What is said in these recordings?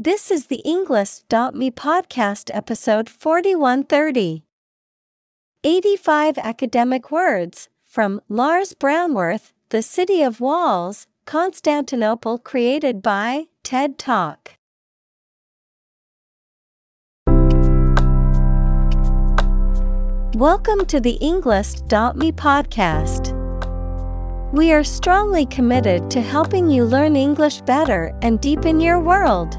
This is the Englist.me podcast episode 4130. 85 academic words from Lars Brownworth, The City of Walls, Constantinople created by TED Talk. Welcome to the Englist.me podcast. We are strongly committed to helping you learn English better and deepen your world.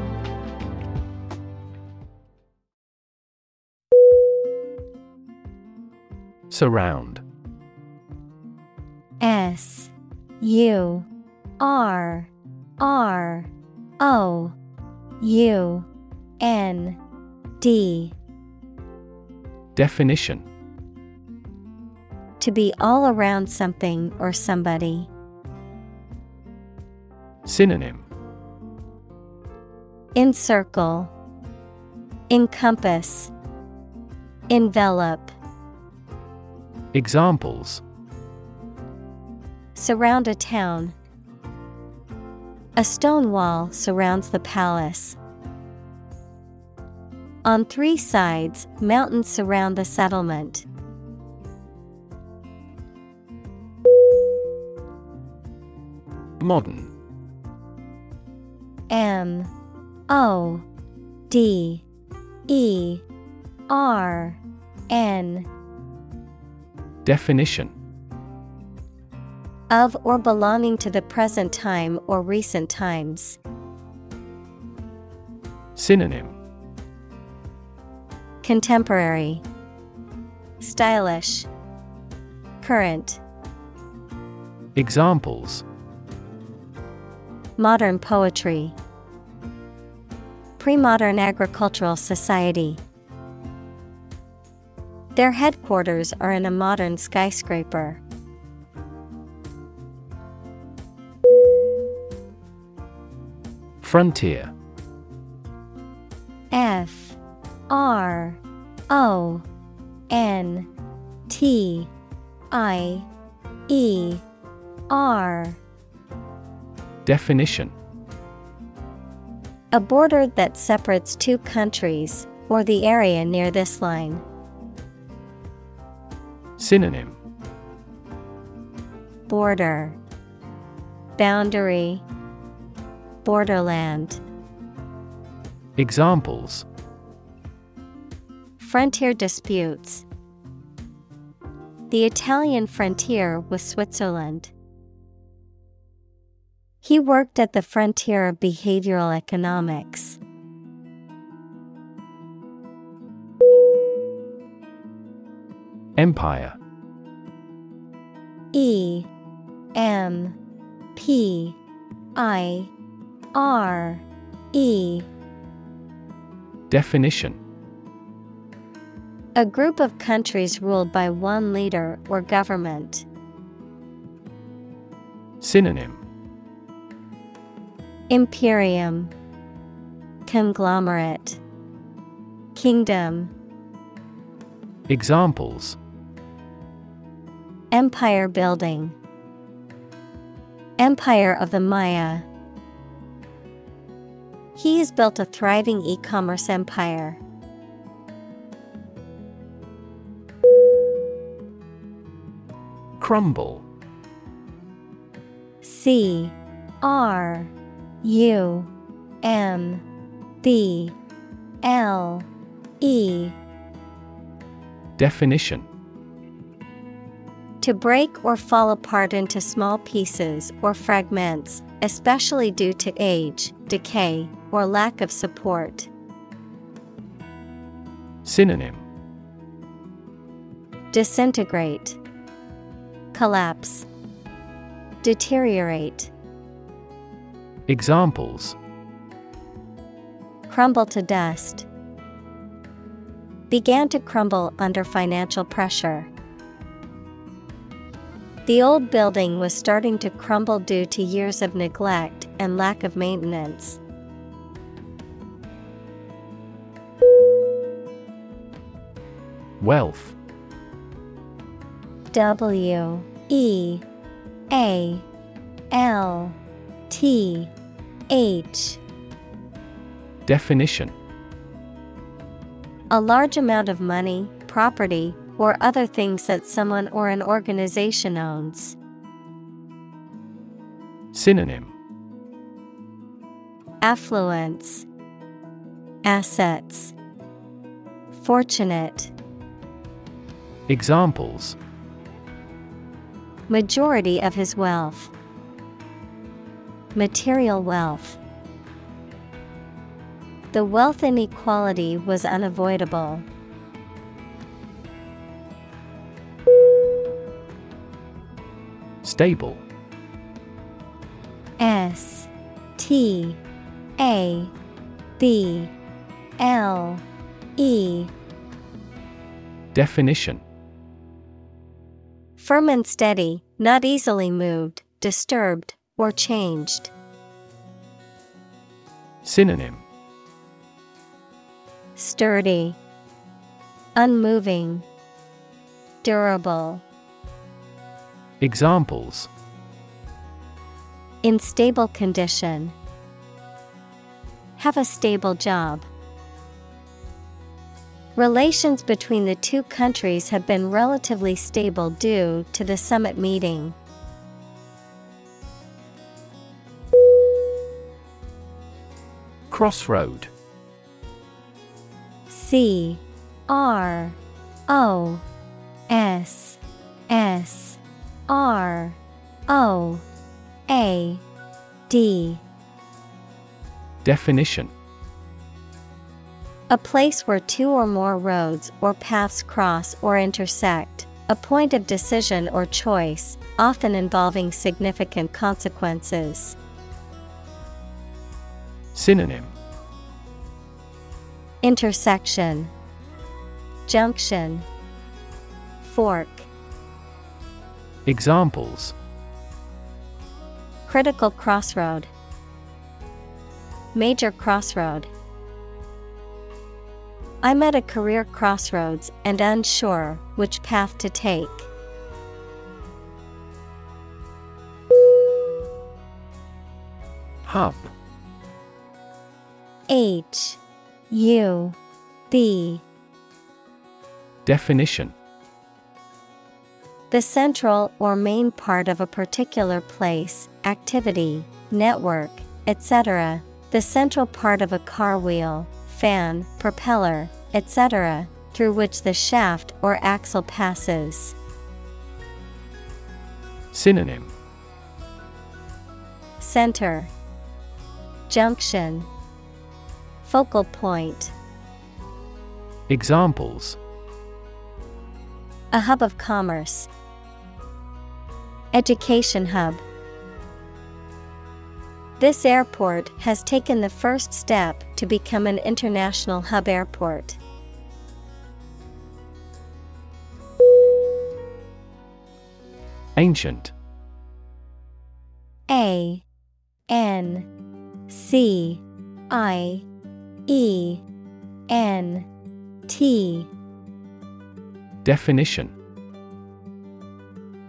Surround. S U R R O U N D Definition To be all around something or somebody. Synonym Encircle, Encompass, Envelop. Examples Surround a town. A stone wall surrounds the palace. On three sides, mountains surround the settlement. Modern M O D E R N Definition of or belonging to the present time or recent times. Synonym Contemporary, Stylish, Current. Examples Modern poetry. Pre-modern agricultural society. Their headquarters are in a modern skyscraper. Frontier F R O N T I E R Definition A border that separates two countries, or the area near this line. Synonym Border Boundary Borderland Examples Frontier disputes. The Italian frontier with Switzerland. He worked at the frontier of behavioral economics. Empire. E M P I R E. Definition. A group of countries ruled by one leader or government. Synonym. Imperium. Conglomerate. Kingdom. Examples Empire building. Empire of the Maya. He has built a thriving e-commerce empire. Crumble. C R U M B L E. Definition To break or fall apart into small pieces or fragments, especially due to age, decay, or lack of support. Synonym Disintegrate, Collapse, Deteriorate. Examples Crumble to dust. Began to crumble under financial pressure. The old building was starting to crumble due to years of neglect and lack of maintenance. Wealth. W E A L T H. Definition. A large amount of money, property, or other things that someone or an organization owns. Synonym Affluence, Assets, Fortunate. Examples Majority of his wealth. Material wealth. The wealth inequality was unavoidable. Stable. S T A B L E. Definition. Firm and steady, not easily moved, disturbed, or changed. Synonym. Sturdy, Unmoving, Durable. Examples In stable condition. Have a stable job. Relations between the two countries have been relatively stable due to the summit meeting. Crossroad C R O S S R O A D. Definition. A place where two or more roads or paths cross or intersect, a point of decision or choice, often involving significant consequences. Synonym. Intersection, Junction, Fork. Examples Critical crossroad. Major crossroad. I'm at a career crossroads and unsure which path to take. Hub H U B Definition The central or main part of a particular place, activity, network, etc. The central part of a car wheel, fan, propeller, etc., through which the shaft or axle passes. Synonym Center Junction Focal point Examples A hub of commerce. Education hub. This airport has taken the first step to become an international hub airport. Ancient A N C I E N T Definition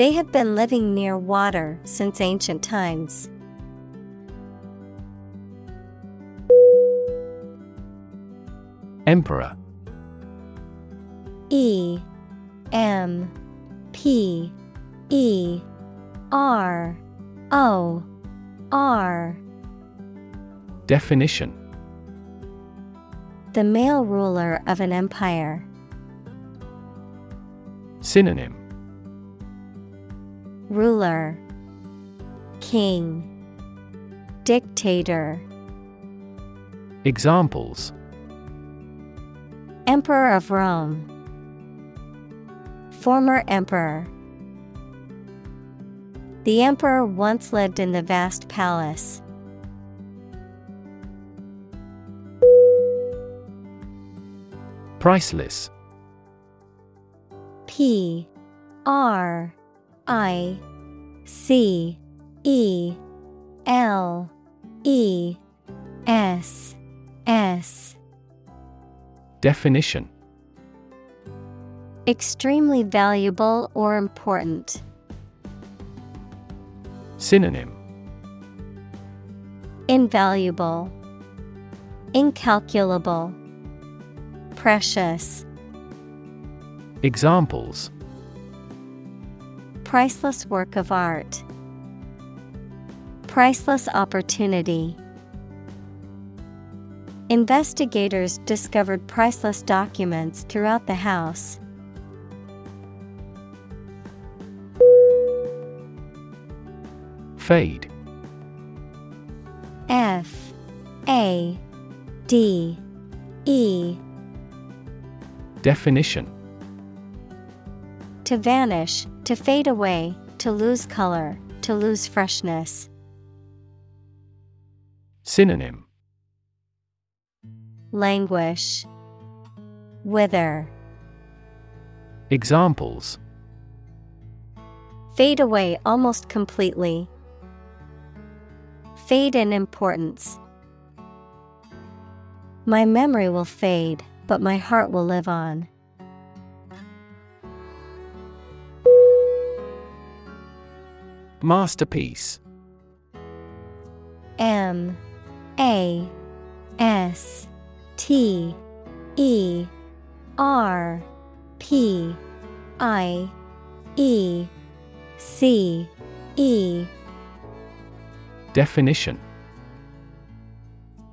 They have been living near water since ancient times. Emperor E M P E R O R Definition The male ruler of an empire. Synonym Ruler King Dictator. Examples. Emperor of Rome. Former Emperor. The emperor once lived in the vast palace. Priceless. P R I C E L E S S. Definition. Extremely valuable or important. Synonym. Invaluable, Incalculable, Precious, Examples Priceless work of art, Priceless opportunity. Investigators discovered priceless documents throughout the house. Fade. F. A. D. E. Definition To vanish, to fade away, to lose color, to lose freshness. Synonym Languish, Wither, Examples Fade away almost completely. Fade in importance. My memory will fade, but my heart will live on. Masterpiece. M A S T E R P I E C E. Definition.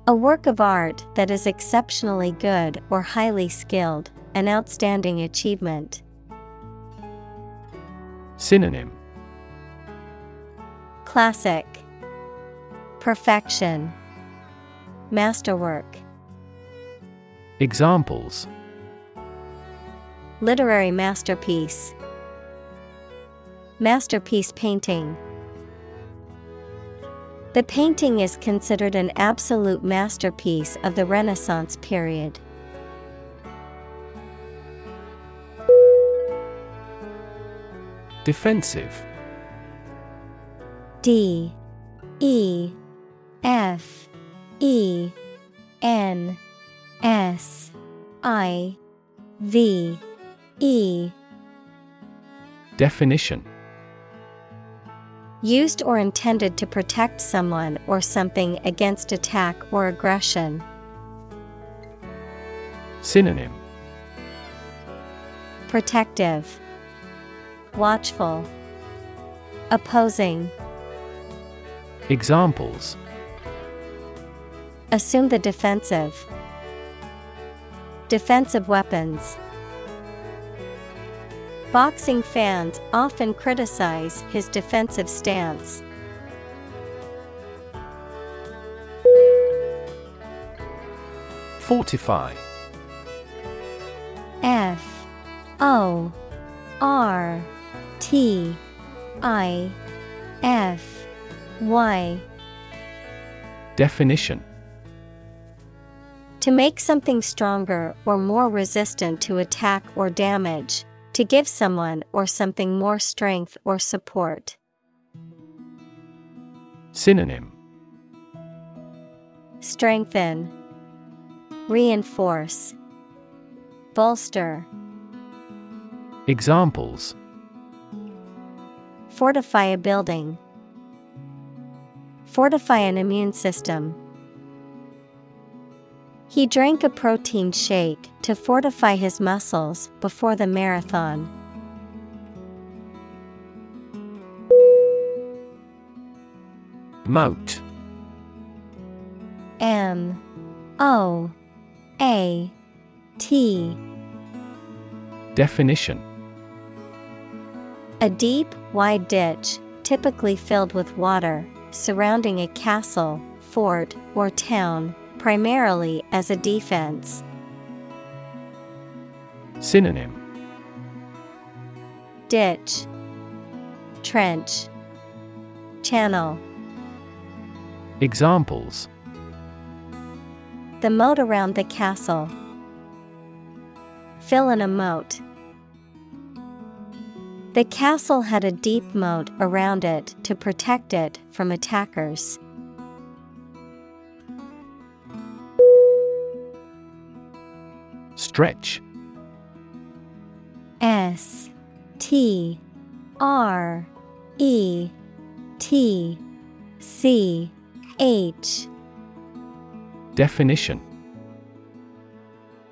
A work of art that is exceptionally good or highly skilled, an outstanding achievement. Synonym Classic. Perfection. Masterwork. Examples. Literary masterpiece. Masterpiece painting. The painting is considered an absolute masterpiece of the Renaissance period. Defensive D E F E N S I V E. Definition. Used or intended to protect someone or something against attack or aggression. Synonym. Protective, Watchful, Opposing. Examples. Assume the defensive. Defensive weapons. Boxing fans often criticize his defensive stance. Fortify. F. O. R. T. I. F Y Definition. To make something stronger or more resistant to attack or damage, to give someone or something more strength or support. Synonym. Strengthen, Reinforce, Bolster, Examples. Fortify a building, Fortify an immune system. He drank a protein shake to fortify his muscles before the marathon. Moat. M O A T Definition A deep, wide ditch, typically filled with water, surrounding a castle, fort, or town, primarily as a defense. Synonym Ditch, Trench, Channel. Examples The moat around the castle. Fill in a moat. The castle had a deep moat around it to protect it from attackers. Stretch. S T R E T C H Definition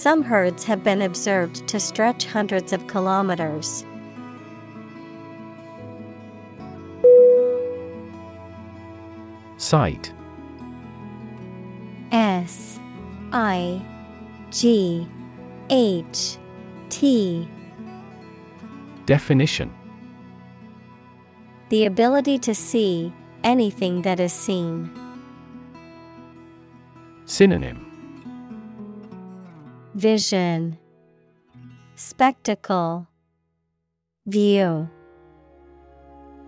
Some herds have been observed to stretch hundreds of kilometers. Sight. S I G H T Definition The ability to see anything that is seen. Synonym Vision Spectacle View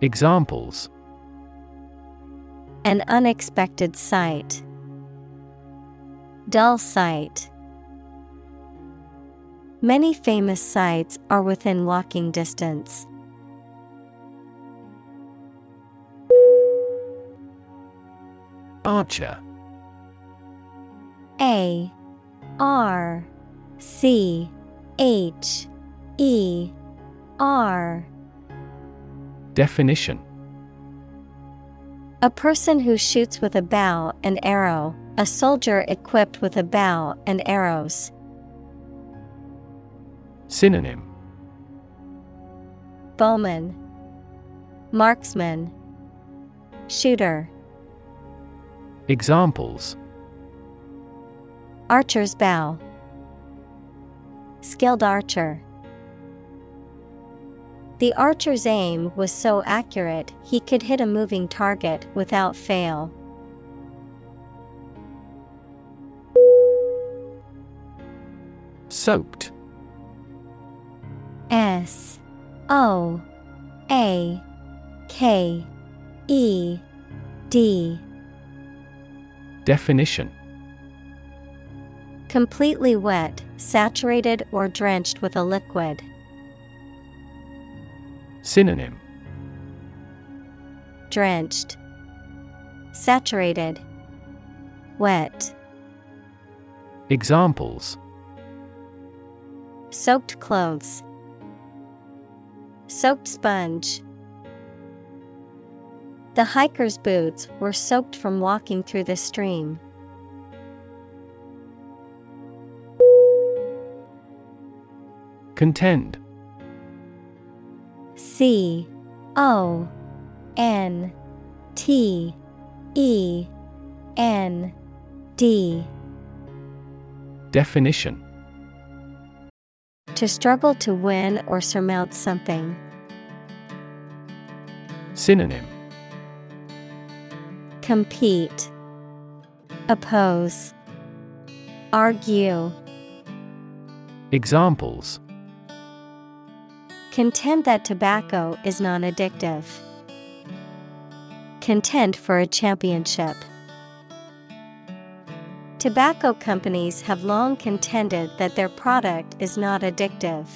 Examples An unexpected sight. Dull sight. Many famous sites are within walking distance. Archer. A R C H E R. Definition. A person who shoots with a bow and arrow, a soldier equipped with a bow and arrows. Synonym. Bowman, Marksman, Shooter, Examples. Archer's bow, Skilled archer. The archer's aim was so accurate he could hit a moving target without fail. Soaked. S O A K E D Definition Completely wet, saturated or drenched with a liquid. Synonym Drenched, Saturated, Wet. Examples Soaked clothes, Soaked sponge. The hiker's boots were soaked from walking through the stream. Contend. C O N T E N D Definition To struggle to win or surmount something. Synonym Compete, Oppose, Argue. Examples Contend that tobacco is non addictive. Contend for a championship. Tobacco companies have long contended that their product is not addictive.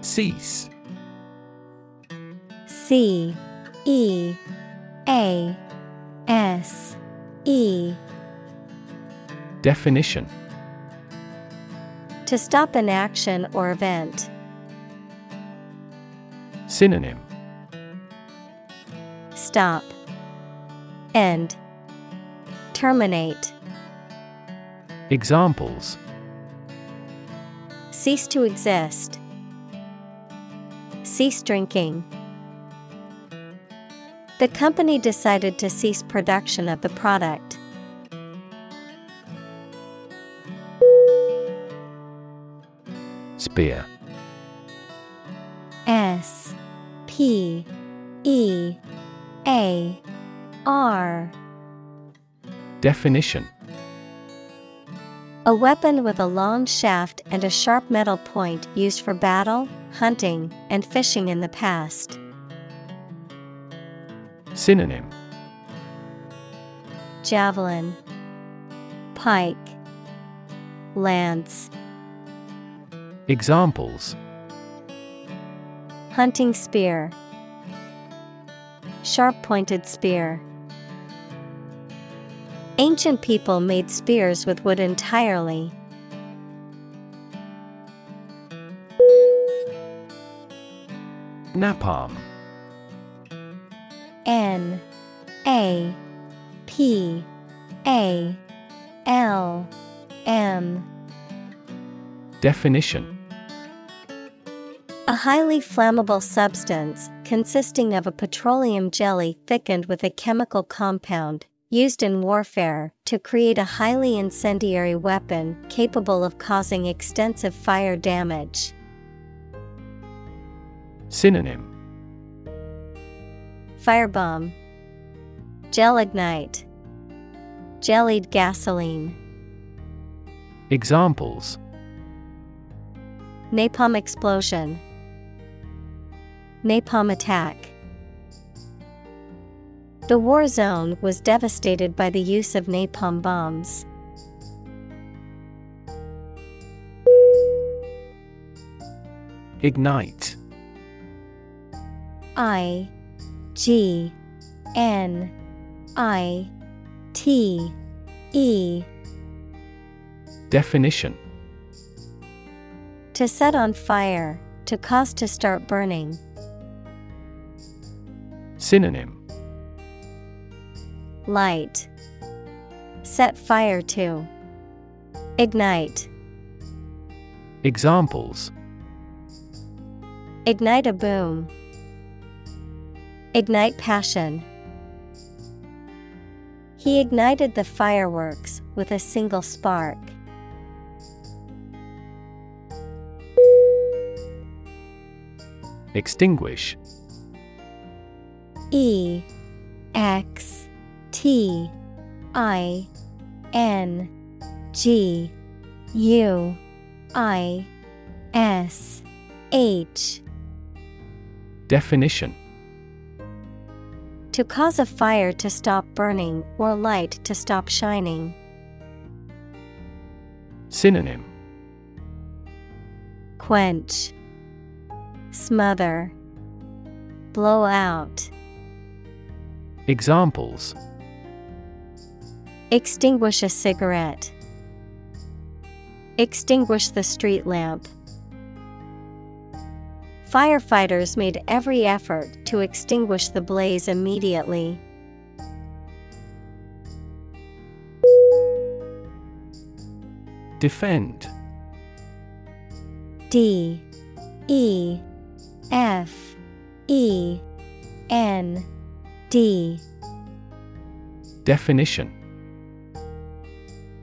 Cease. C E A S E Definition To stop an action or event. Synonym Stop. End. Terminate. Examples Cease to exist. Cease drinking. The company decided to cease production of the product. Spear. S P E A R. Definition. A weapon with a long shaft and a sharp metal point used for battle, hunting, and fishing in the past. Synonym. Javelin, Pike, Lance, Examples. Hunting spear, Sharp pointed spear. Ancient people made spears with wood entirely. Napalm. N. A. P. A. L. M. Definition A highly flammable substance consisting of a petroleum jelly thickened with a chemical compound used in warfare to create a highly incendiary weapon capable of causing extensive fire damage. Synonym. Firebomb, Gelignite, Jellied gasoline, Examples. Napalm explosion, Napalm attack. The war zone was devastated by the use of napalm bombs. Ignite. I G N I T E Definition To set on fire, to cause to start burning. Synonym Light. Set fire to. Ignite. Examples Ignite a boom. Ignite passion. He ignited the fireworks with a single spark. Extinguish. E X T I N G U I S H. Definition. To cause a fire to stop burning or light to stop shining. Synonym. Quench, Smother, Blow out. Examples Extinguish a cigarette. Extinguish the street lamp. Firefighters made every effort to extinguish the blaze immediately. Defend. D E F E N D Definition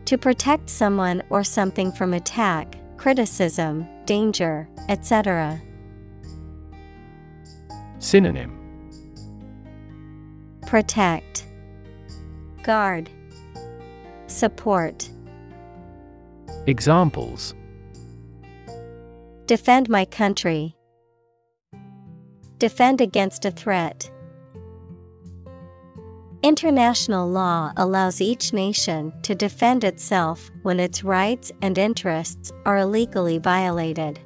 To protect someone or something from attack, criticism, danger, etc. Synonym Protect, Guard, Support. Examples Defend my country. Defend against a threat. International law allows each nation to defend itself when its rights and interests are illegally violated.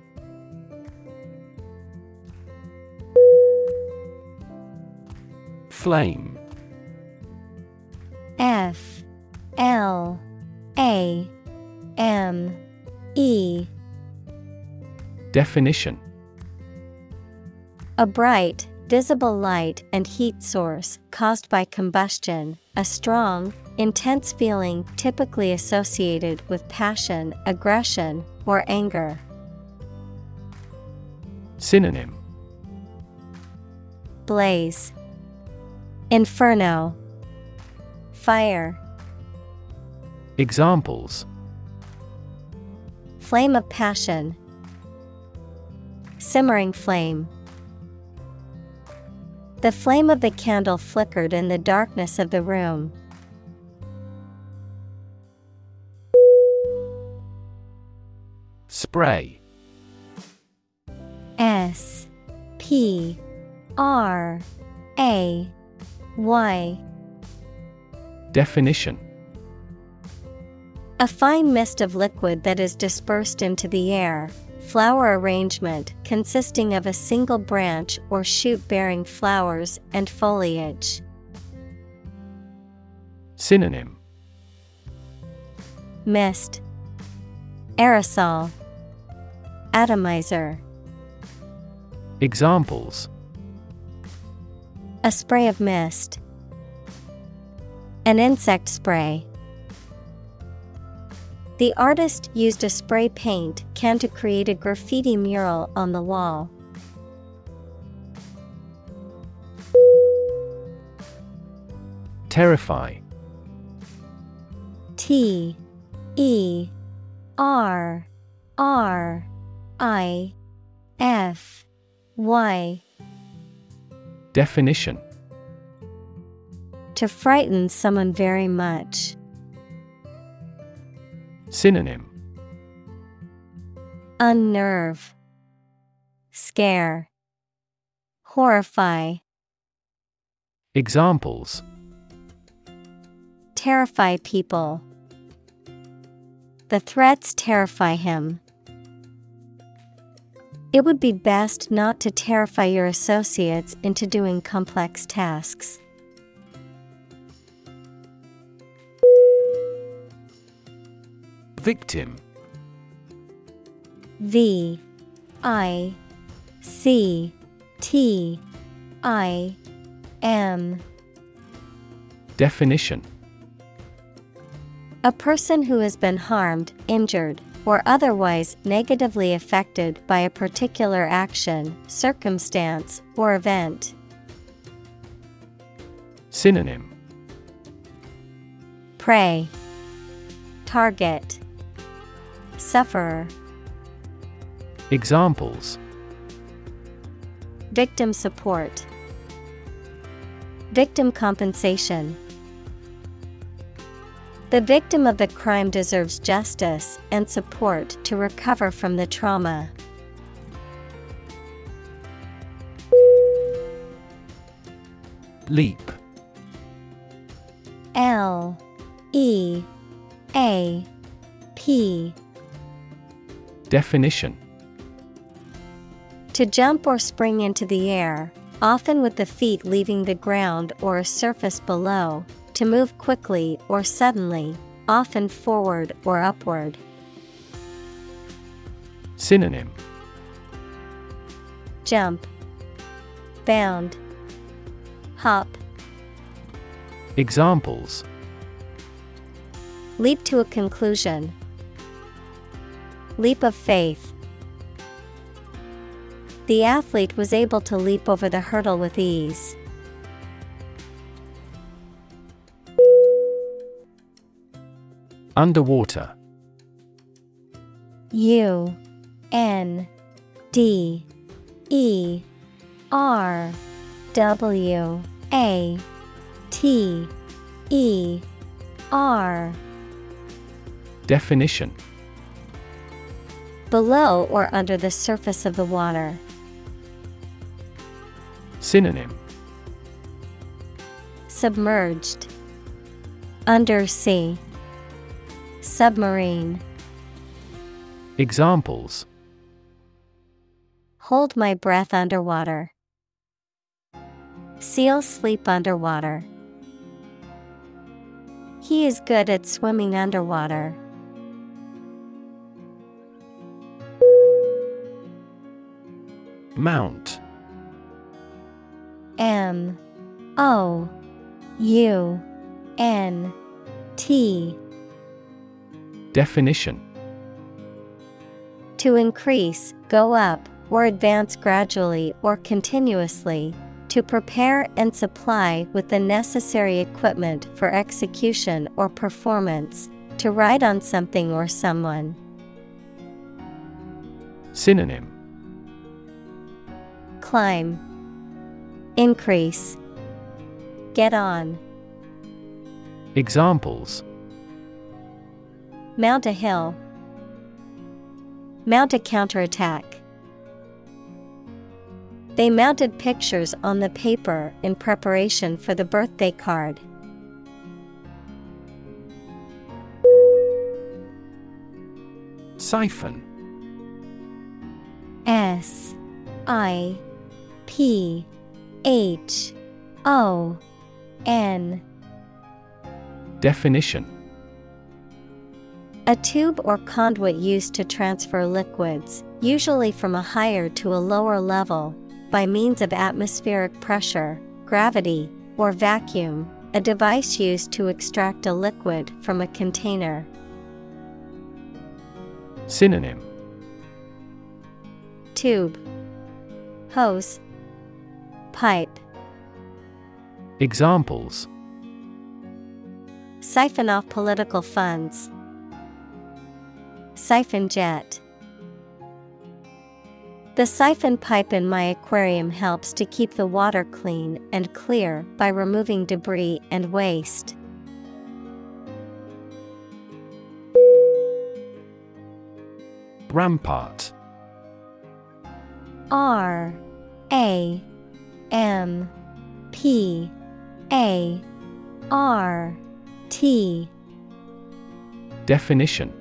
Flame. F. L. A. M. E. Definition. A bright, visible light and heat source caused by combustion, a strong, intense feeling typically associated with passion, aggression, or anger. Synonym. Blaze, Inferno, Fire, Examples. Flame of passion, Simmering flame. The flame of the candle flickered in the darkness of the room. Spray S P R A Y Definition A fine mist of liquid that is dispersed into the air. Flower arrangement consisting of a single branch or shoot bearing flowers and foliage. Synonym Mist, Aerosol, Atomizer. Examples A spray of mist. An insect spray. The artist used a spray paint can to create a graffiti mural on the wall. Terrify T E R R I F Y Definition To frighten someone very much. Synonym Unnerve, Scare, Horrify, Examples Terrify people. The threats terrify him. It would be best not to terrify your associates into doing complex tasks. Victim. V I C T I M. Definition. A person who has been harmed, injured, or otherwise negatively affected by a particular action, circumstance, or event. Synonym. Prey, Target, Sufferer, Examples Victim support, Victim compensation. The victim of the crime deserves justice and support to recover from the trauma. Leap Definition. To jump or spring into the air, often with the feet leaving the ground or a surface below, to move quickly or suddenly, often forward or upward. Synonym. Jump, Bound, Hop, Examples. Leap to a conclusion. Leap of faith. The athlete was able to leap over the hurdle with ease. Underwater U N D E R W A T E R Definition Below or under the surface of the water. Synonym Submerged. Undersea. Submarine. Examples Hold my breath underwater. Seals sleep underwater. He is good at swimming underwater. Mount. M O U N T. Definition. To increase, go up, or advance gradually or continuously, to prepare and supply with the necessary equipment for execution or performance, to ride on something or someone. Synonym Climb, Increase, Get on. Examples Mount a hill, Mount a counterattack. They mounted pictures on the paper in preparation for the birthday card. Siphon S I P H O N. Definition. A tube or conduit used to transfer liquids, usually from a higher to a lower level, by means of atmospheric pressure, gravity, or vacuum, a device used to extract a liquid from a container. Synonym. Tube, Hose, Pipe. Examples Siphon off political funds. Siphon jet. The siphon pipe in my aquarium helps to keep the water clean and clear by removing debris and waste. Rampart R A M P A R T. Definition.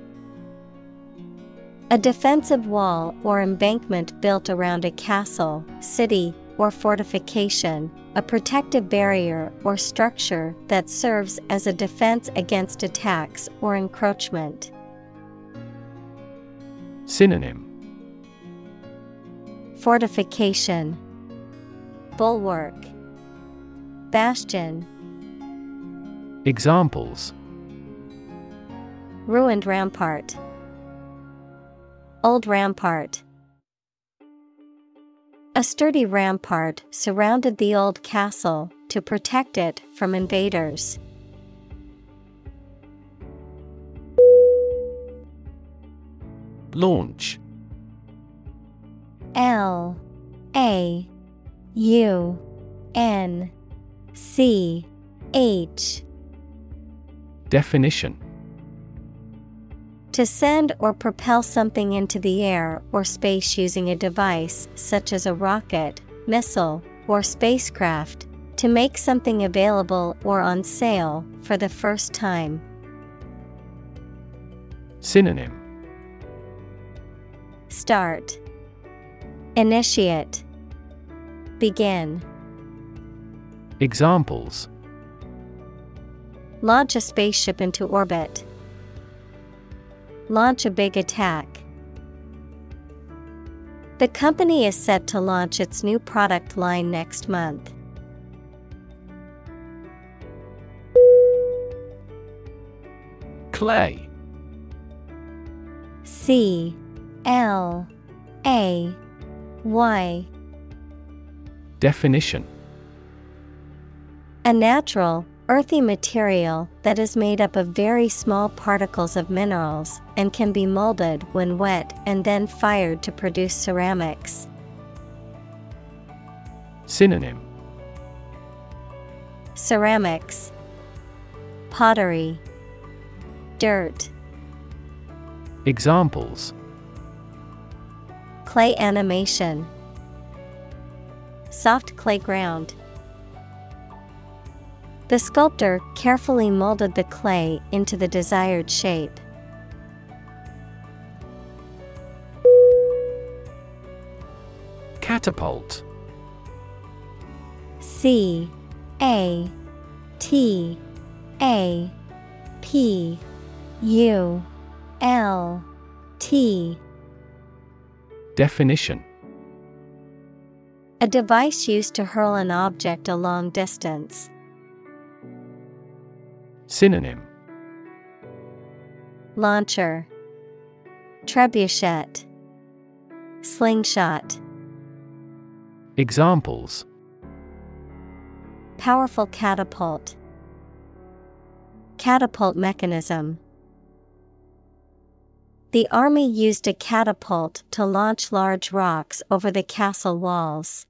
A defensive wall or embankment built around a castle, city, or fortification, a protective barrier or structure that serves as a defense against attacks or encroachment. Synonym. Fortification, Bulwark, Bastion, Examples. Ruined rampart, Old rampart. A sturdy rampart surrounded the old castle to protect it from invaders. Launch. L A U N C H. Definition. To send or propel something into the air or space using a device such as a rocket, missile, or spacecraft, to make something available or on sale for the first time. Synonym. Start. Initiate Begin Examples Launch a spaceship into orbit. Launch a big attack. The company is set to launch its new product line next month. Clay C L A Y Definition. A natural, earthy material that is made up of very small particles of minerals and can be molded when wet and then fired to produce ceramics. Synonym. Ceramics, Pottery, Dirt, Examples. Clay animation, Soft clay ground. The sculptor carefully molded the clay into the desired shape. Catapult C A T A P U L T Definition A device used to hurl an object a long distance. Synonym. Launcher. Trebuchet. Slingshot. Examples. Powerful catapult. Catapult mechanism. The army used a catapult to launch large rocks over the castle walls.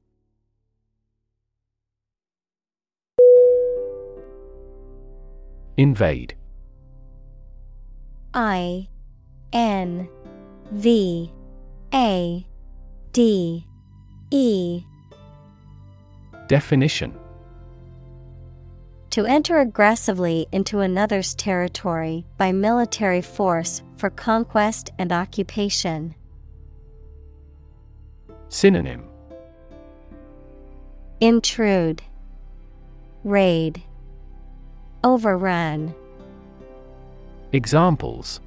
Invade. I N V A D E. Definition. To enter aggressively into another's territory by military force for conquest and occupation. Synonym. Intrude, Raid, Overrun, Examples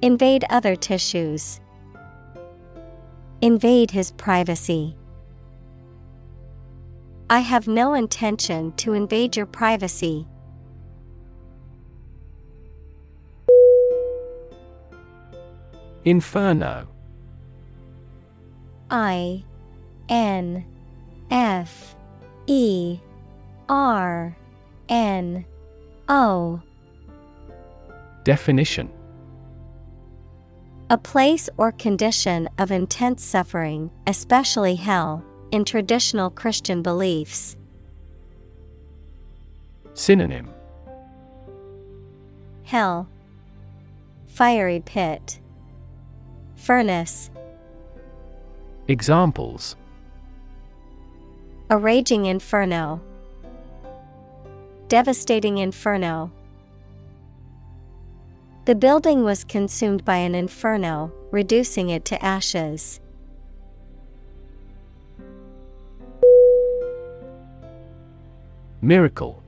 Invade other tissues. Invade his privacy. I have no intention to invade your privacy. Inferno I N F E R N O. Definition. A place or condition of intense suffering, especially hell, in traditional Christian beliefs. Synonym. Hell, Fiery pit, Furnace, Examples. A raging inferno, Devastating inferno. The building was consumed by an inferno, reducing it to ashes. Miracle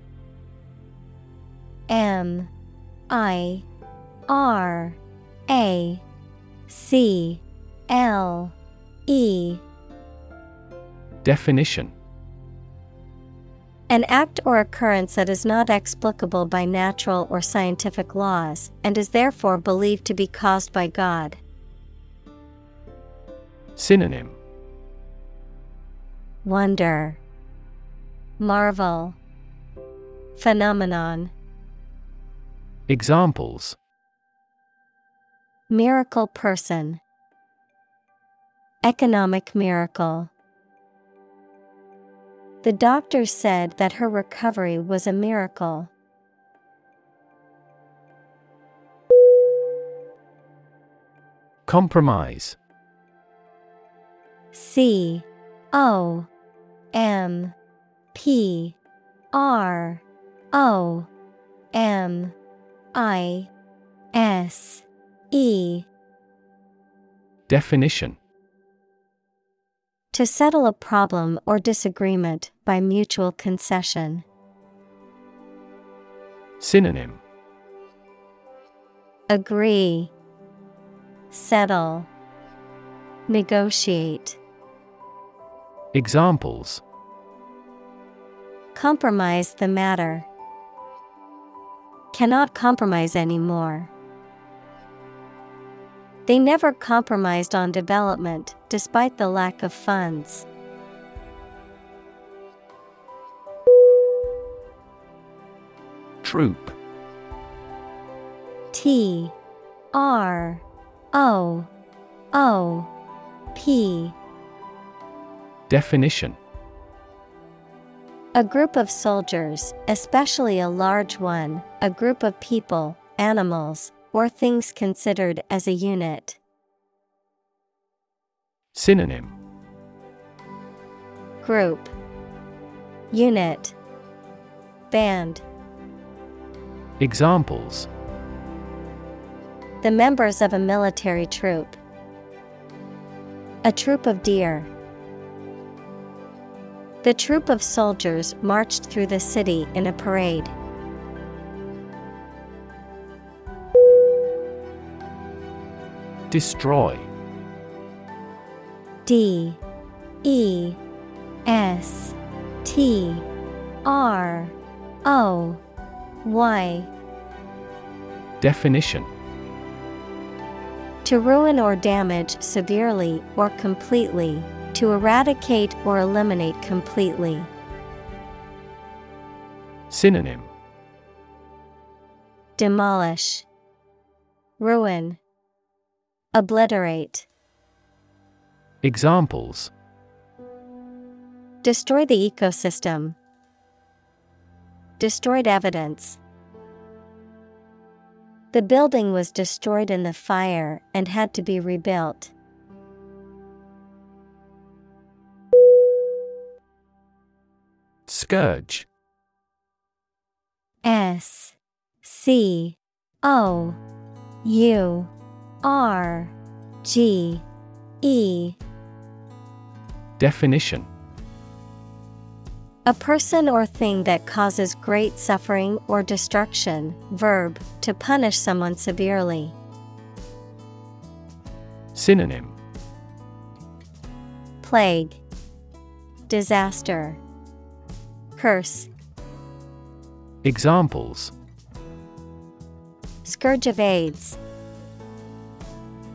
M I R A C L E Definition An act or occurrence that is not explicable by natural or scientific laws and is therefore believed to be caused by God. Synonym. Wonder, Marvel, Phenomenon, Examples. Miracle person, Economic miracle. The doctor said that her recovery was a miracle. Compromise. C O M P R O M I S E. Definition To settle a problem or disagreement by mutual concession. Synonym Agree, Settle, Negotiate. Examples Compromise the matter. Cannot compromise anymore. They never compromised on development despite the lack of funds. Troop. T R O O P. Definition. A group of soldiers, especially a large one, a group of people, animals, or things considered as a unit. Synonym Group Unit Band. Examples The members of a military troop. A troop of deer. The troop of soldiers marched through the city in a parade. Destroy. D E S T R O Y. Definition. To ruin or damage severely or completely, to eradicate or eliminate completely. Synonym. Demolish, Ruin, Obliterate. Examples Destroy the ecosystem. Destroyed evidence. The building was destroyed in the fire and had to be rebuilt. Scourge S C O U R G E. Definition. A person or thing that causes great suffering or destruction. Verb, to punish someone severely. Synonym. Plague, Disaster, Curse, Examples. Scourge of AIDS.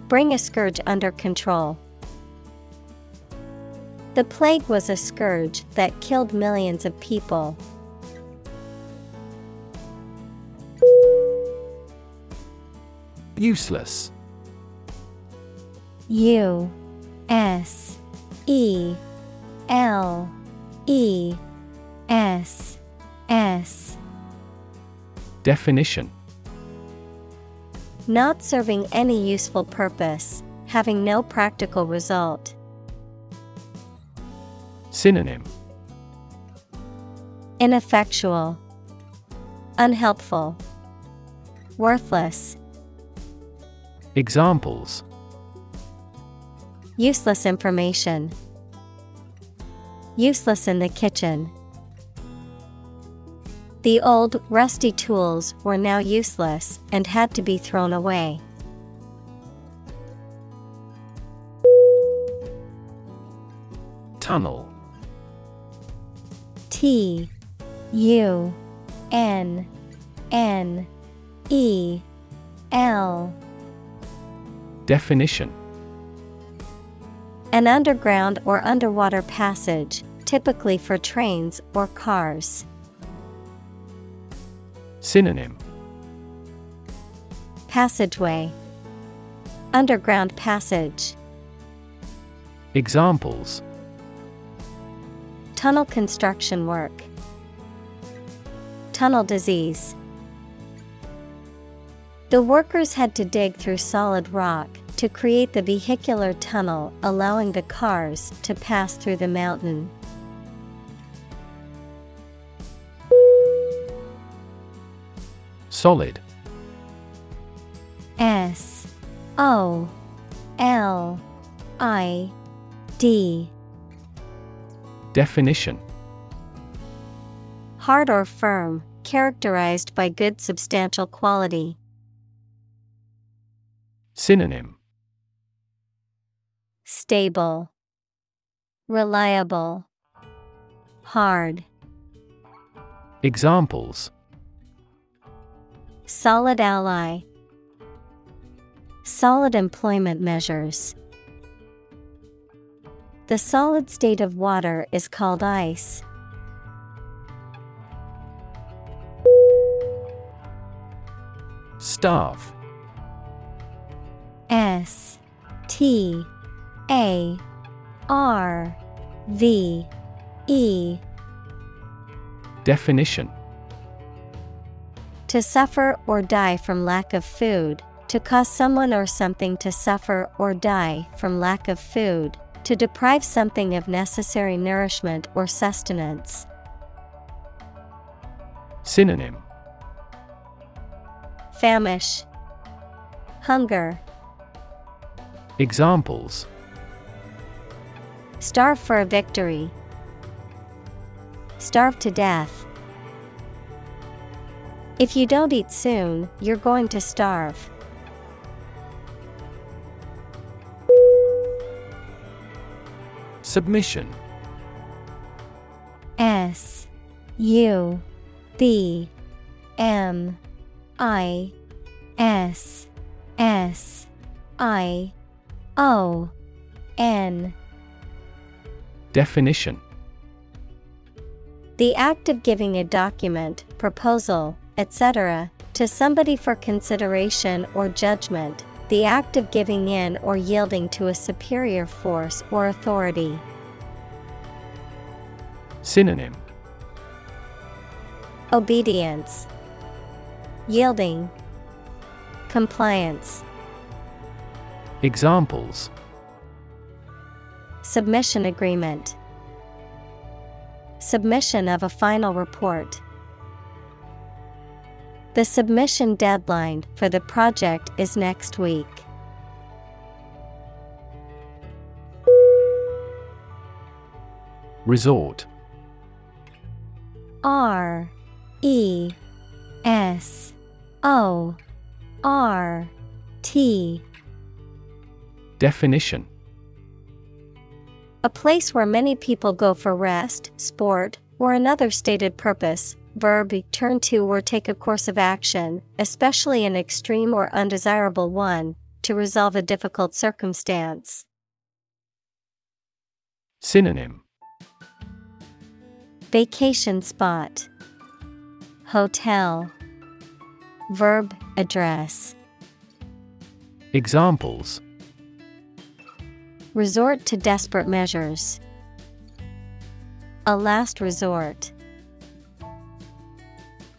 Bring a scourge under control. The plague was a scourge that killed millions of people. Useless U S E L E S S Definition Not serving any useful purpose, having no practical result. Synonym Ineffectual, Unhelpful, Worthless, Examples Useless information. Useless in the kitchen. The old, rusty tools were now useless and had to be thrown away. Tunnel T U N N E L Definition An underground or underwater passage, typically for trains or cars. Synonym Passageway Underground passage. Examples Tunnel construction work. Tunnel disease. The workers had to dig through solid rock to create the vehicular tunnel allowing the cars to pass through the mountain. Solid. S O L I D. Definition. Hard or firm, characterized by good substantial quality. Synonym. Stable, Reliable, Hard, Examples Solid ally, Solid employment measures. The solid state of water is called ice. Starve S T A R V E Definition To suffer or die from lack of food, to cause someone or something to suffer or die from lack of food, to deprive something of necessary nourishment or sustenance. Synonym Famish, Hunger, Examples Starve for a victory. Starve to death. If you don't eat soon, you're going to starve. Submission. S U B M I S S I O N. Definition. The act of giving a document, proposal, etc., to somebody for consideration or judgment, the act of giving in or yielding to a superior force or authority. Synonym Obedience, Yielding, Compliance, Examples Submission Agreement, Submission of a final report. The submission deadline for the project is next week. Resort R E S O R T Definition A place where many people go for rest, sport, or another stated purpose. Verb turn to or take a course of action, especially an extreme or undesirable one, to resolve a difficult circumstance. Synonym Vacation spot, Hotel, Verb address. Examples Resort to desperate measures. A last resort.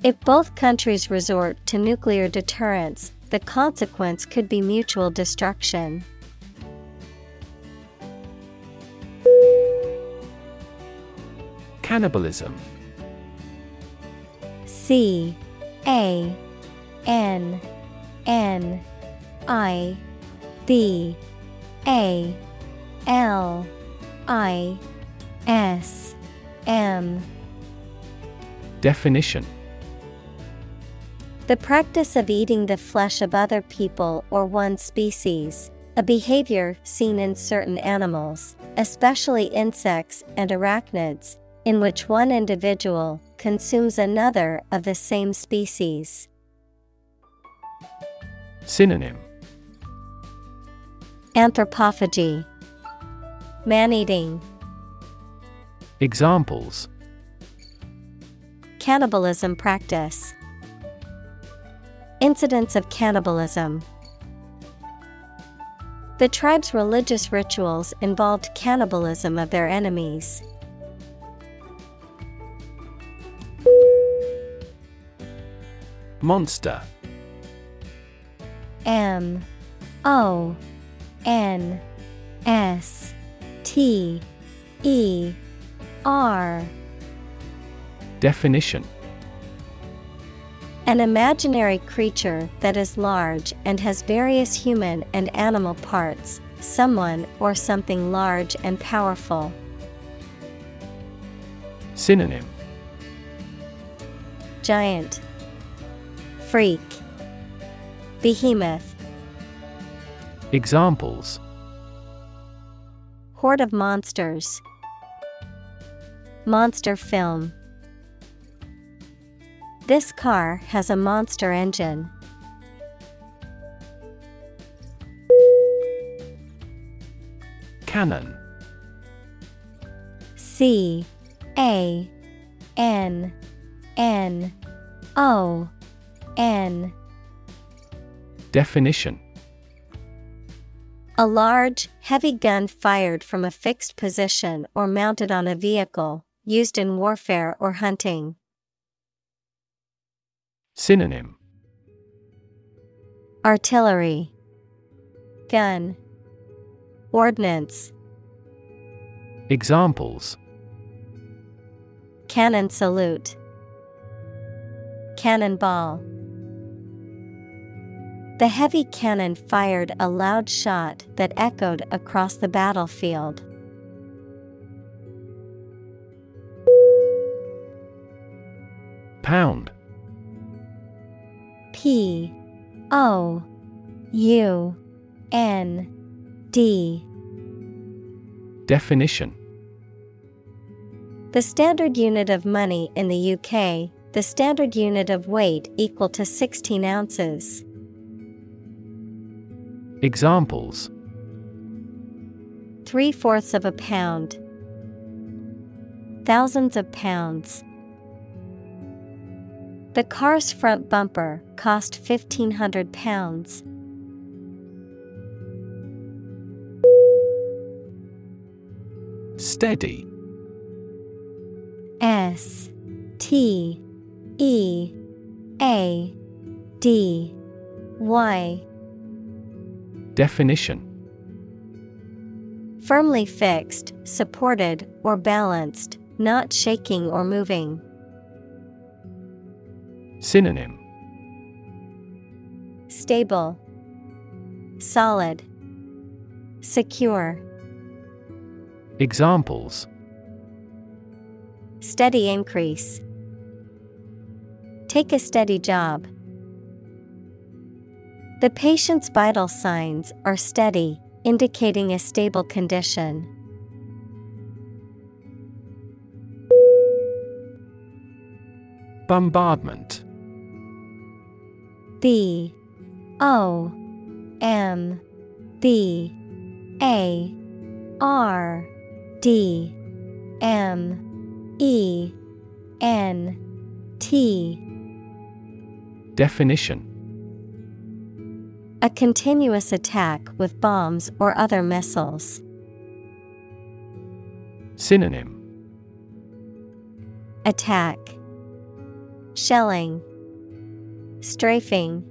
If both countries resort to nuclear deterrence, the consequence could be mutual destruction. Cannibalism. C A N N I B A L I S M. Definition The practice of eating the flesh of other people or one species, a behavior seen in certain animals, especially insects and arachnids, in which one individual consumes another of the same species. Synonym. Anthropophagy. Man eating, Examples. Cannibalism practice, Incidents of cannibalism. The tribe's religious rituals involved cannibalism of their enemies. Monster M O N S T E R Definition An imaginary creature that is large and has various human and animal parts, someone or something large and powerful. Synonym. Giant, Freak, Behemoth, Examples. Horde of monsters, Monster film. This car has a monster engine. Cannon C A N N O N Definition A large, heavy gun fired from a fixed position or mounted on a vehicle, used in warfare or hunting. Synonym Artillery, Gun, Ordnance, Examples Cannon salute. Cannonball. The heavy cannon fired a loud shot that echoed across the battlefield. Pound. P O U N D. Definition The standard unit of money in the UK, the standard unit of weight equal to 16 ounces. Examples Three fourths of a pound. Thousands of pounds. The car's front bumper cost fifteen hundred pounds. Steady. S T E A D Y Definition Firmly fixed, supported, or balanced, not shaking or moving. Synonym Stable, Solid, Secure. Examples Steady increase. Take a steady job. The patient's vital signs are steady, indicating a stable condition. Bombardment. B O. M. B A. R. D. M. E. N. T. Definition. A continuous attack with bombs or other missiles. Synonym. Attack. Shelling Strafing.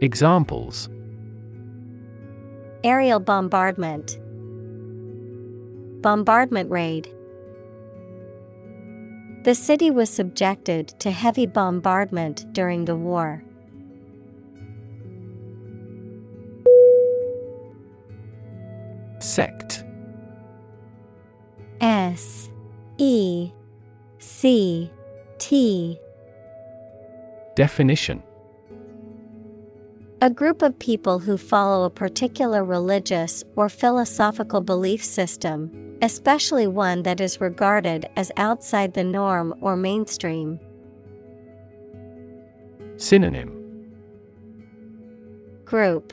Examples. Aerial bombardment. Bombardment raid. The city was subjected to heavy bombardment during the war. Sect. S E C T Definition. A group of people who follow a particular religious or philosophical belief system, especially one that is regarded as outside the norm or mainstream. Synonym. Group.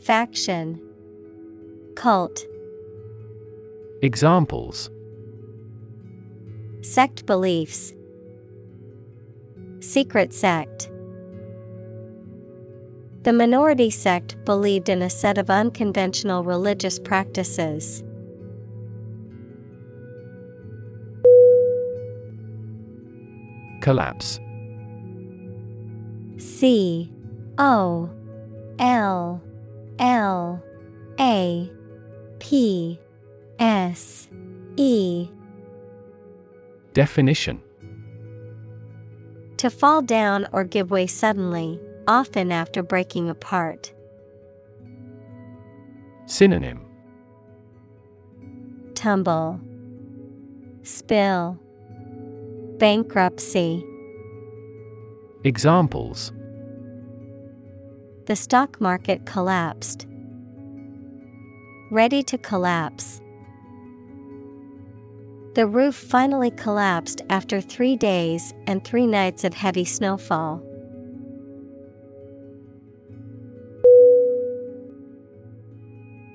Faction. Cult. Examples. Sect beliefs Secret sect. The minority sect believed in a set of unconventional religious practices. Collapse. C. O. L. L. A. P. S. E. Definition To fall down or give way suddenly, often after breaking apart. Synonym Tumble, Spill, Bankruptcy. Examples The stock market collapsed. Ready to collapse. The roof finally collapsed after three days and three nights of heavy snowfall.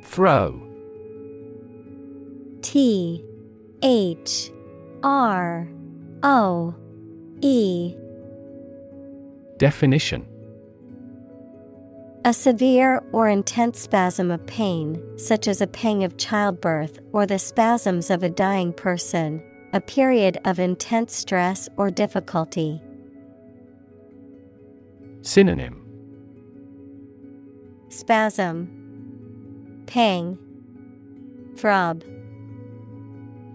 Throe. T H R O E. Definition A severe or intense spasm of pain, such as a pang of childbirth or the spasms of a dying person, a period of intense stress or difficulty. Synonym Spasm, Pang, Throb.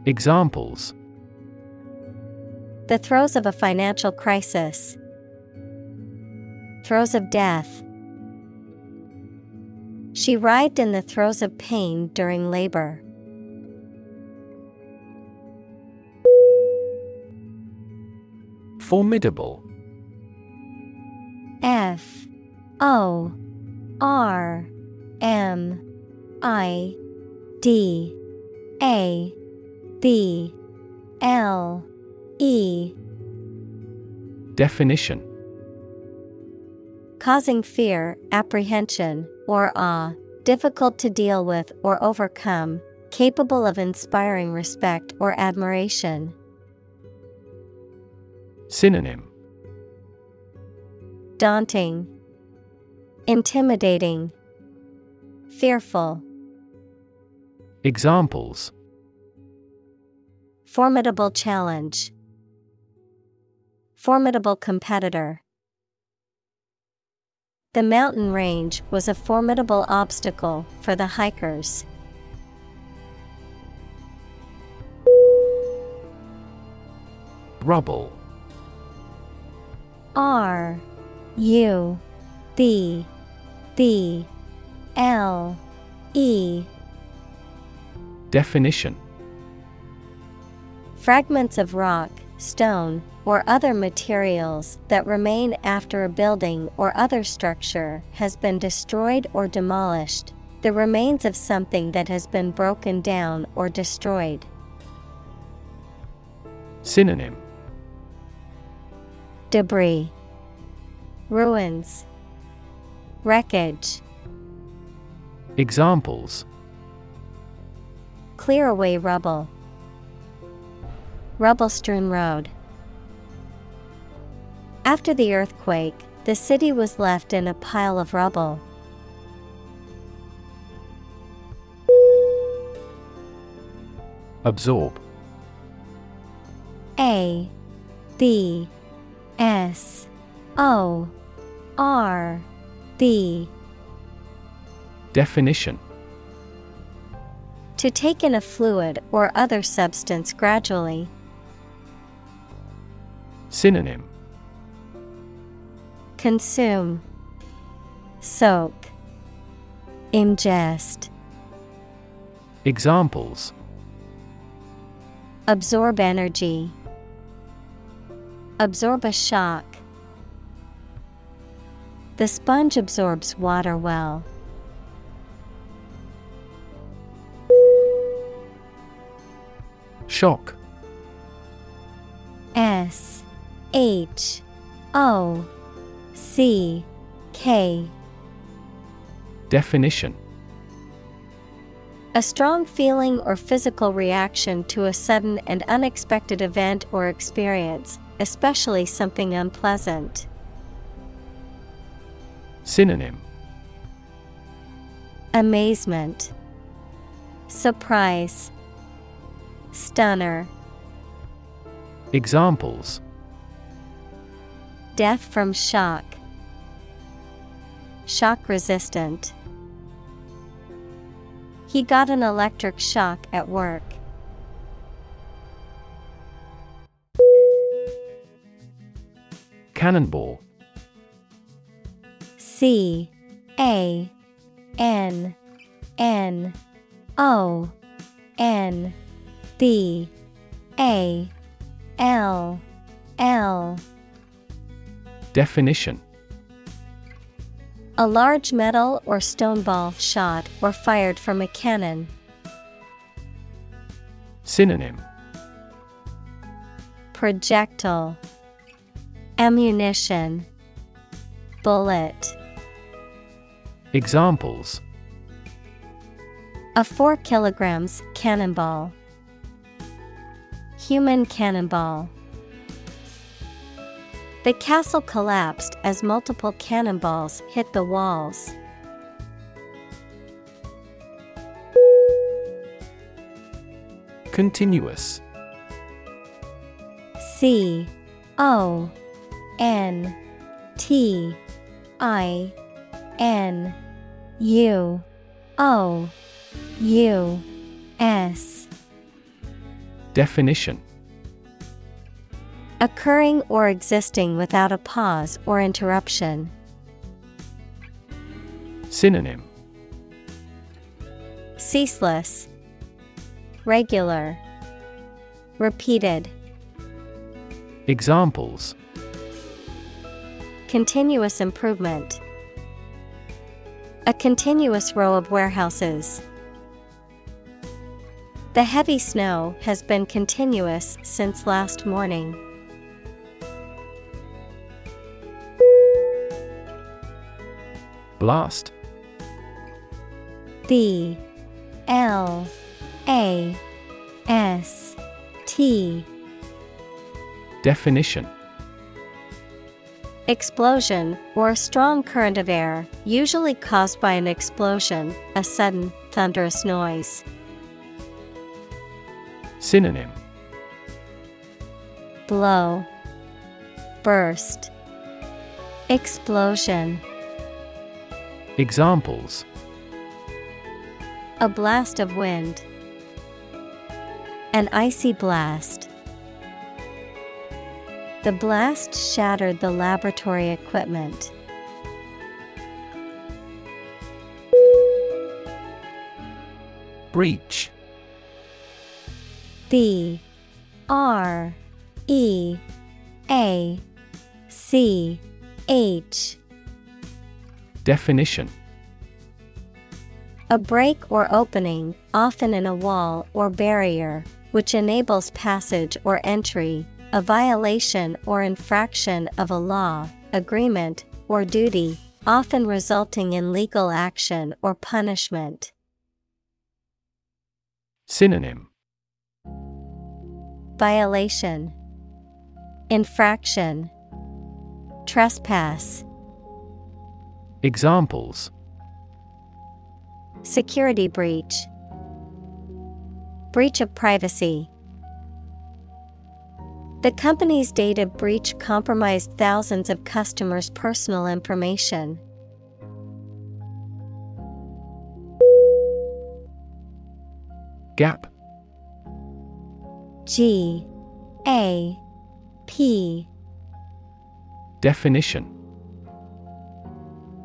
Examples The throes of a financial crisis. Throes of death. She writhed in the throes of pain during labor. Formidable. F O R M I D A B L E Definition Causing fear, apprehension, or awe, difficult to deal with or overcome, capable of inspiring respect or admiration. Synonym Daunting, Intimidating, Fearful. Examples Formidable challenge, Formidable competitor. The mountain range was a formidable obstacle for the hikers. Rubble. R U B B L E. Definition Fragments of rock, stone, or other materials that remain after a building or other structure has been destroyed or demolished, the remains of something that has been broken down or destroyed. Synonym Debris, Ruins, Wreckage. Examples Clear away rubble. Rubble strewn road. After the earthquake, the city was left in a pile of rubble. Absorb A B S O R B Definition To take in a fluid or other substance gradually. Synonym Consume, Soak, Ingest. Examples Absorb energy. Absorb a shock. The sponge absorbs water well. Shock S H O C K. Definition. A strong feeling or physical reaction to a sudden and unexpected event or experience, especially something unpleasant. Synonym. Amazement, Surprise, Stunner, Examples Death from shock, Shock resistant. He got an electric shock at work. Cannonball C A N N O N B A L L Definition A large metal or stone ball shot or fired from a cannon. Synonym Projectile Ammunition Bullet Examples A 4 kilograms cannonball. Human cannonball. The castle collapsed as multiple cannonballs hit the walls. Continuous. C O N T I N U O U S. Definition Occurring or existing without a pause or interruption. Synonym Ceaseless, Regular, Repeated. Examples Continuous improvement. A continuous row of warehouses. The heavy snow has been continuous since last morning. Blast. B L A S T. Definition. Explosion, or a strong current of air, usually caused by an explosion, a sudden, thunderous noise. Synonym. Blow, Burst, Explosion. Examples. A blast of wind. An icy blast. The blast shattered the laboratory equipment. Breach. B. R. E. A. C. H Definition A break or opening, often in a wall or barrier, which enables passage or entry, a violation or infraction of a law, agreement, or duty, often resulting in legal action or punishment. Synonym Violation, Infraction, Trespass. Examples. Security breach, Breach of privacy. The company's data breach compromised thousands of customers' personal information. Gap. G A P. Definition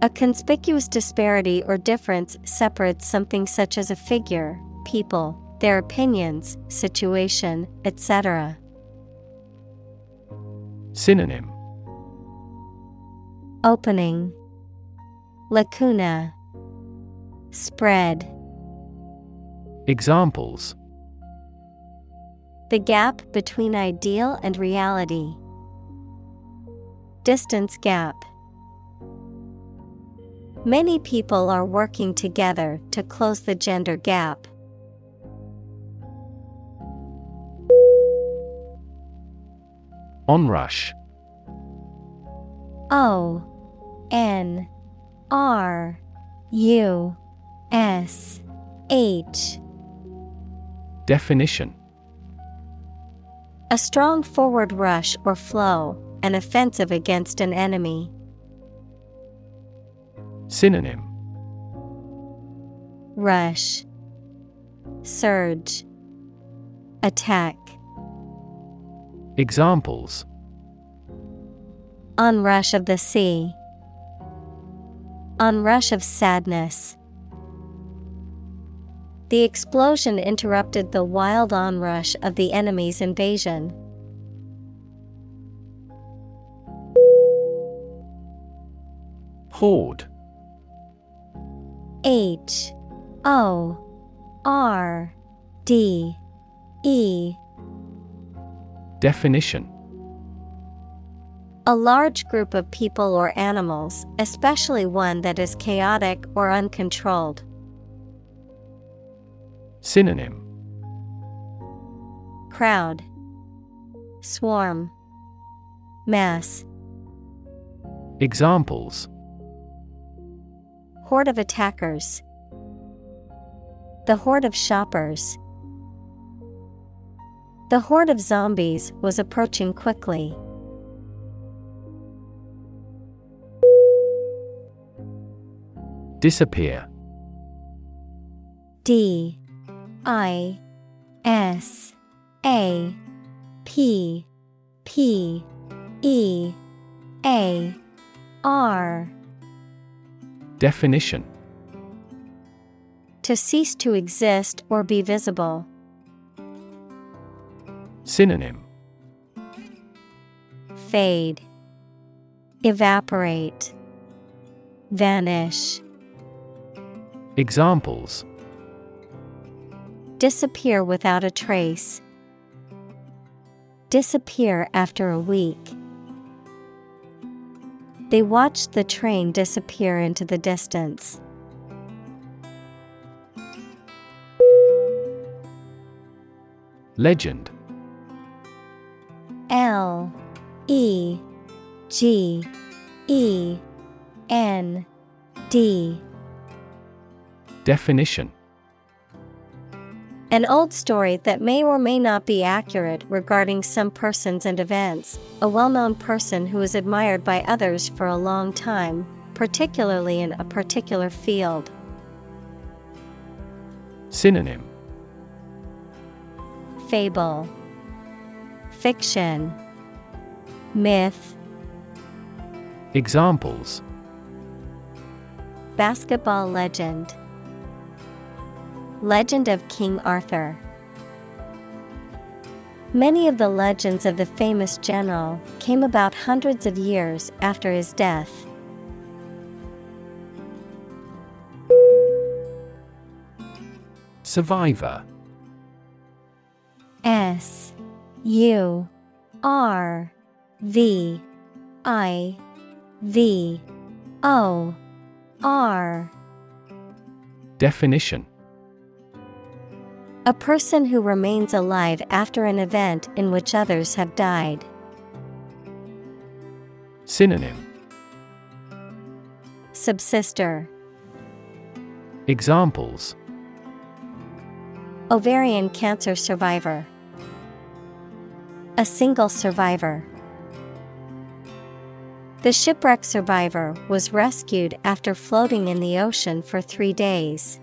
A conspicuous disparity or difference separates something such as a figure, people, their opinions, situation, etc. Synonym Opening Lacuna Spread Examples The gap between ideal and reality. Distance gap. Many people are working together to close the gender gap. Onrush O N R U S H Definition A strong forward rush or flow, an offensive against an enemy. Synonym Rush, Surge, Attack. Examples Onrush of the sea. Onrush of sadness. The explosion interrupted the wild onrush of the enemy's invasion. Horde H O R D E. Definition. A large group of people or animals, especially one that is chaotic or uncontrolled. Synonym. Crowd, Swarm, Mass. Examples Horde of attackers. The horde of shoppers. The horde of zombies was approaching quickly. Disappear. D. I. S. A. P. P. E. A. R. Definition To cease to exist or be visible. Synonym Fade. Evaporate. Vanish. Examples Disappear without a trace. Disappear after a week. They watched the train disappear into the distance. Legend. L E G E N D. Definition An old story that may or may not be accurate regarding some persons and events, a well known person who is admired by others for a long time, particularly in a particular field. Synonym. Fable. Fiction. Myth. Examples. Basketball legend Legend of King Arthur. Many of the legends of the famous general came about hundreds of years after his death. Survivor. S U R V I V O R. Definition A person who remains alive after an event in which others have died. Synonym Subsister Examples Ovarian cancer survivor. A single survivor. The shipwreck survivor was rescued after floating in the ocean for three days.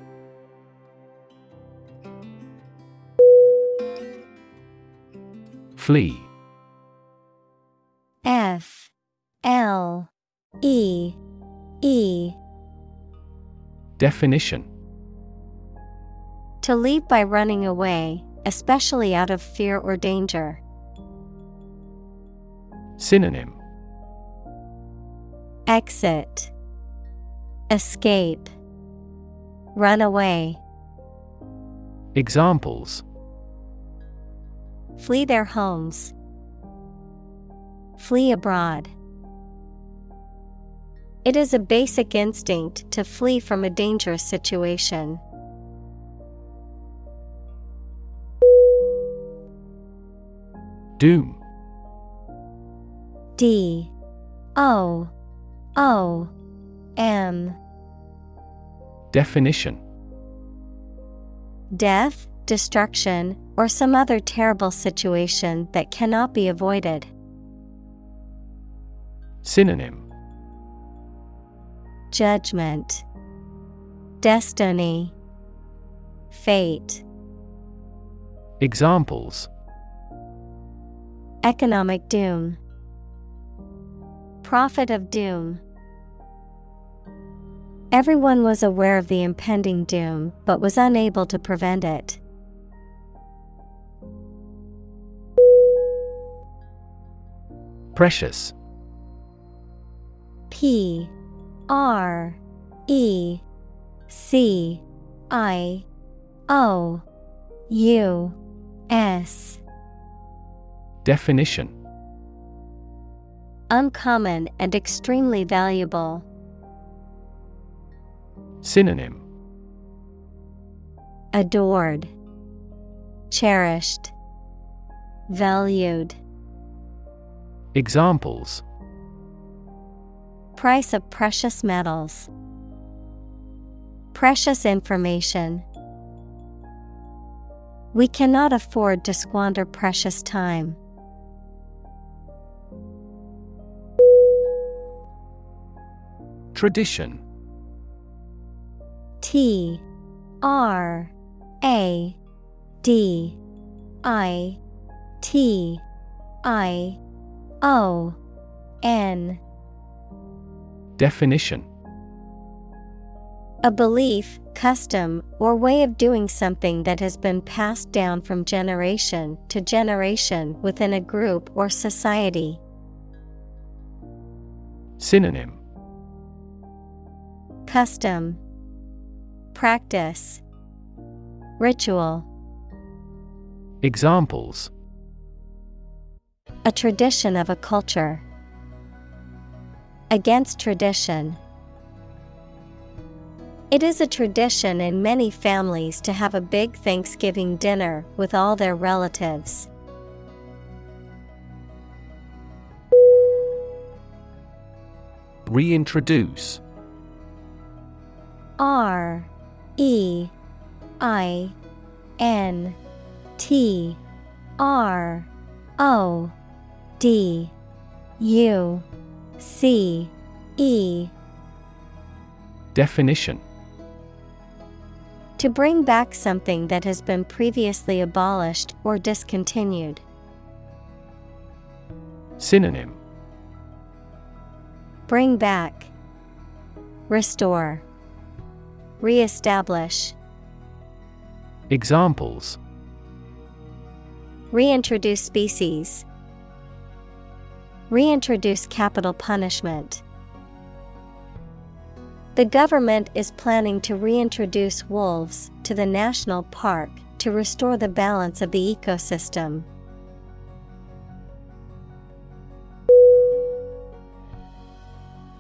Flee. F L E E. Definition. To leave by running away, especially out of fear or danger. Synonym. Exit. Escape. Run away. Examples Flee their homes. Flee abroad. It is a basic instinct to flee from a dangerous situation. Doom D O O M Definition Death, destruction, or some other terrible situation that cannot be avoided. Synonym Judgment, Destiny, Fate, Examples Economic doom, Prophet of doom. Everyone was aware of the impending doom but was unable to prevent it. Precious. P R E C I O U S. Definition. Uncommon and extremely valuable. Synonym. Adored, Cherished, Valued. Examples Price of precious metals. Precious information. We cannot afford to squander precious time. Tradition T R A D I T I O N. Definition. A belief, custom, or way of doing something that has been passed down from generation to generation within a group or society. Synonym. Custom. Practice. Ritual. Examples A tradition of a culture. Against tradition. It is a tradition in many families to have a big Thanksgiving dinner with all their relatives. Reintroduce R E I N T R O D U C E Definition To bring back something that has been previously abolished or discontinued. Synonym Bring back, Restore, Reestablish. Examples Reintroduce species. Reintroduce capital punishment. The government is planning to reintroduce wolves to the national park to restore the balance of the ecosystem.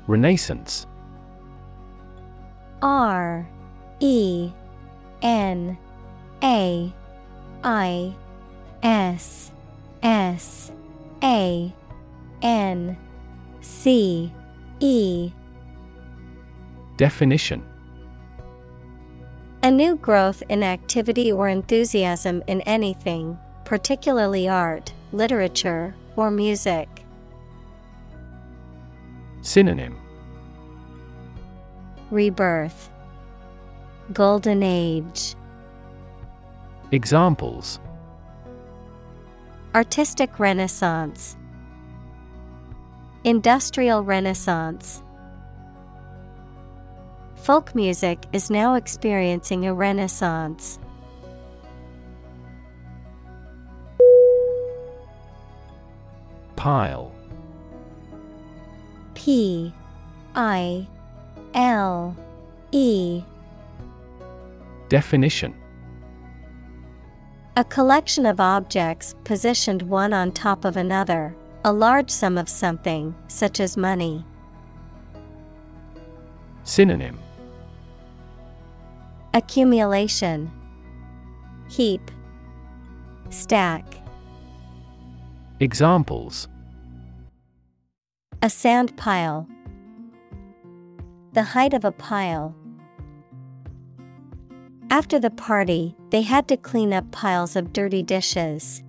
Renaissance R E N A I S S A N C E. Definition. A new growth in activity or enthusiasm in anything, particularly art, literature, or music. Synonym. Rebirth, Golden Age, Examples. Artistic Renaissance, Industrial Renaissance. Folk music is now experiencing a renaissance. Pile P I L E Definition A collection of objects positioned one on top of another, a large sum of something, such as money. Synonym Accumulation Heap Stack Examples A sand pile. The height of a pile. After the party, they had to clean up piles of dirty dishes.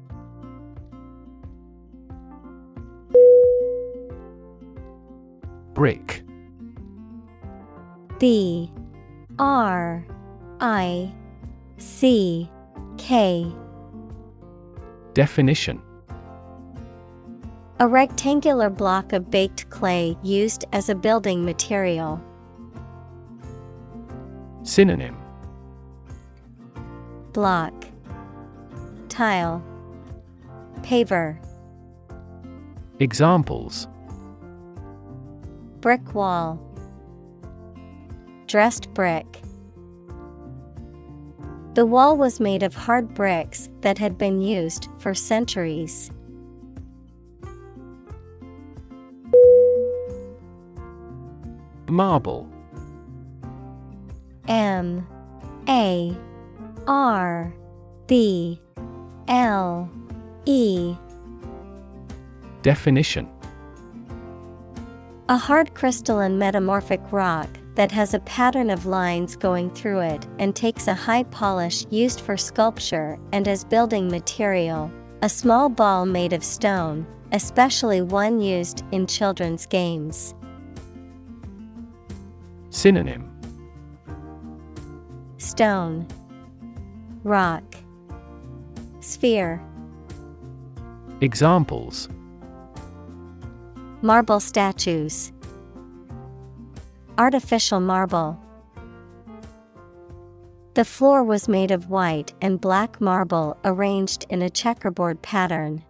Brick. B R I C K. Definition. A rectangular block of baked clay used as a building material. Synonym. Block. Tile. Paver. Examples Brick wall. Dressed brick. The wall was made of hard bricks that had been used for centuries. Marble. M. A. R. B. L. E. Definition A hard crystalline metamorphic rock that has a pattern of lines going through it and takes a high polish used for sculpture and as building material. A small ball made of stone, especially one used in children's games. Synonym Stone, Rock, Sphere. Examples Marble statues. Artificial marble. The floor was made of white and black marble arranged in a checkerboard pattern.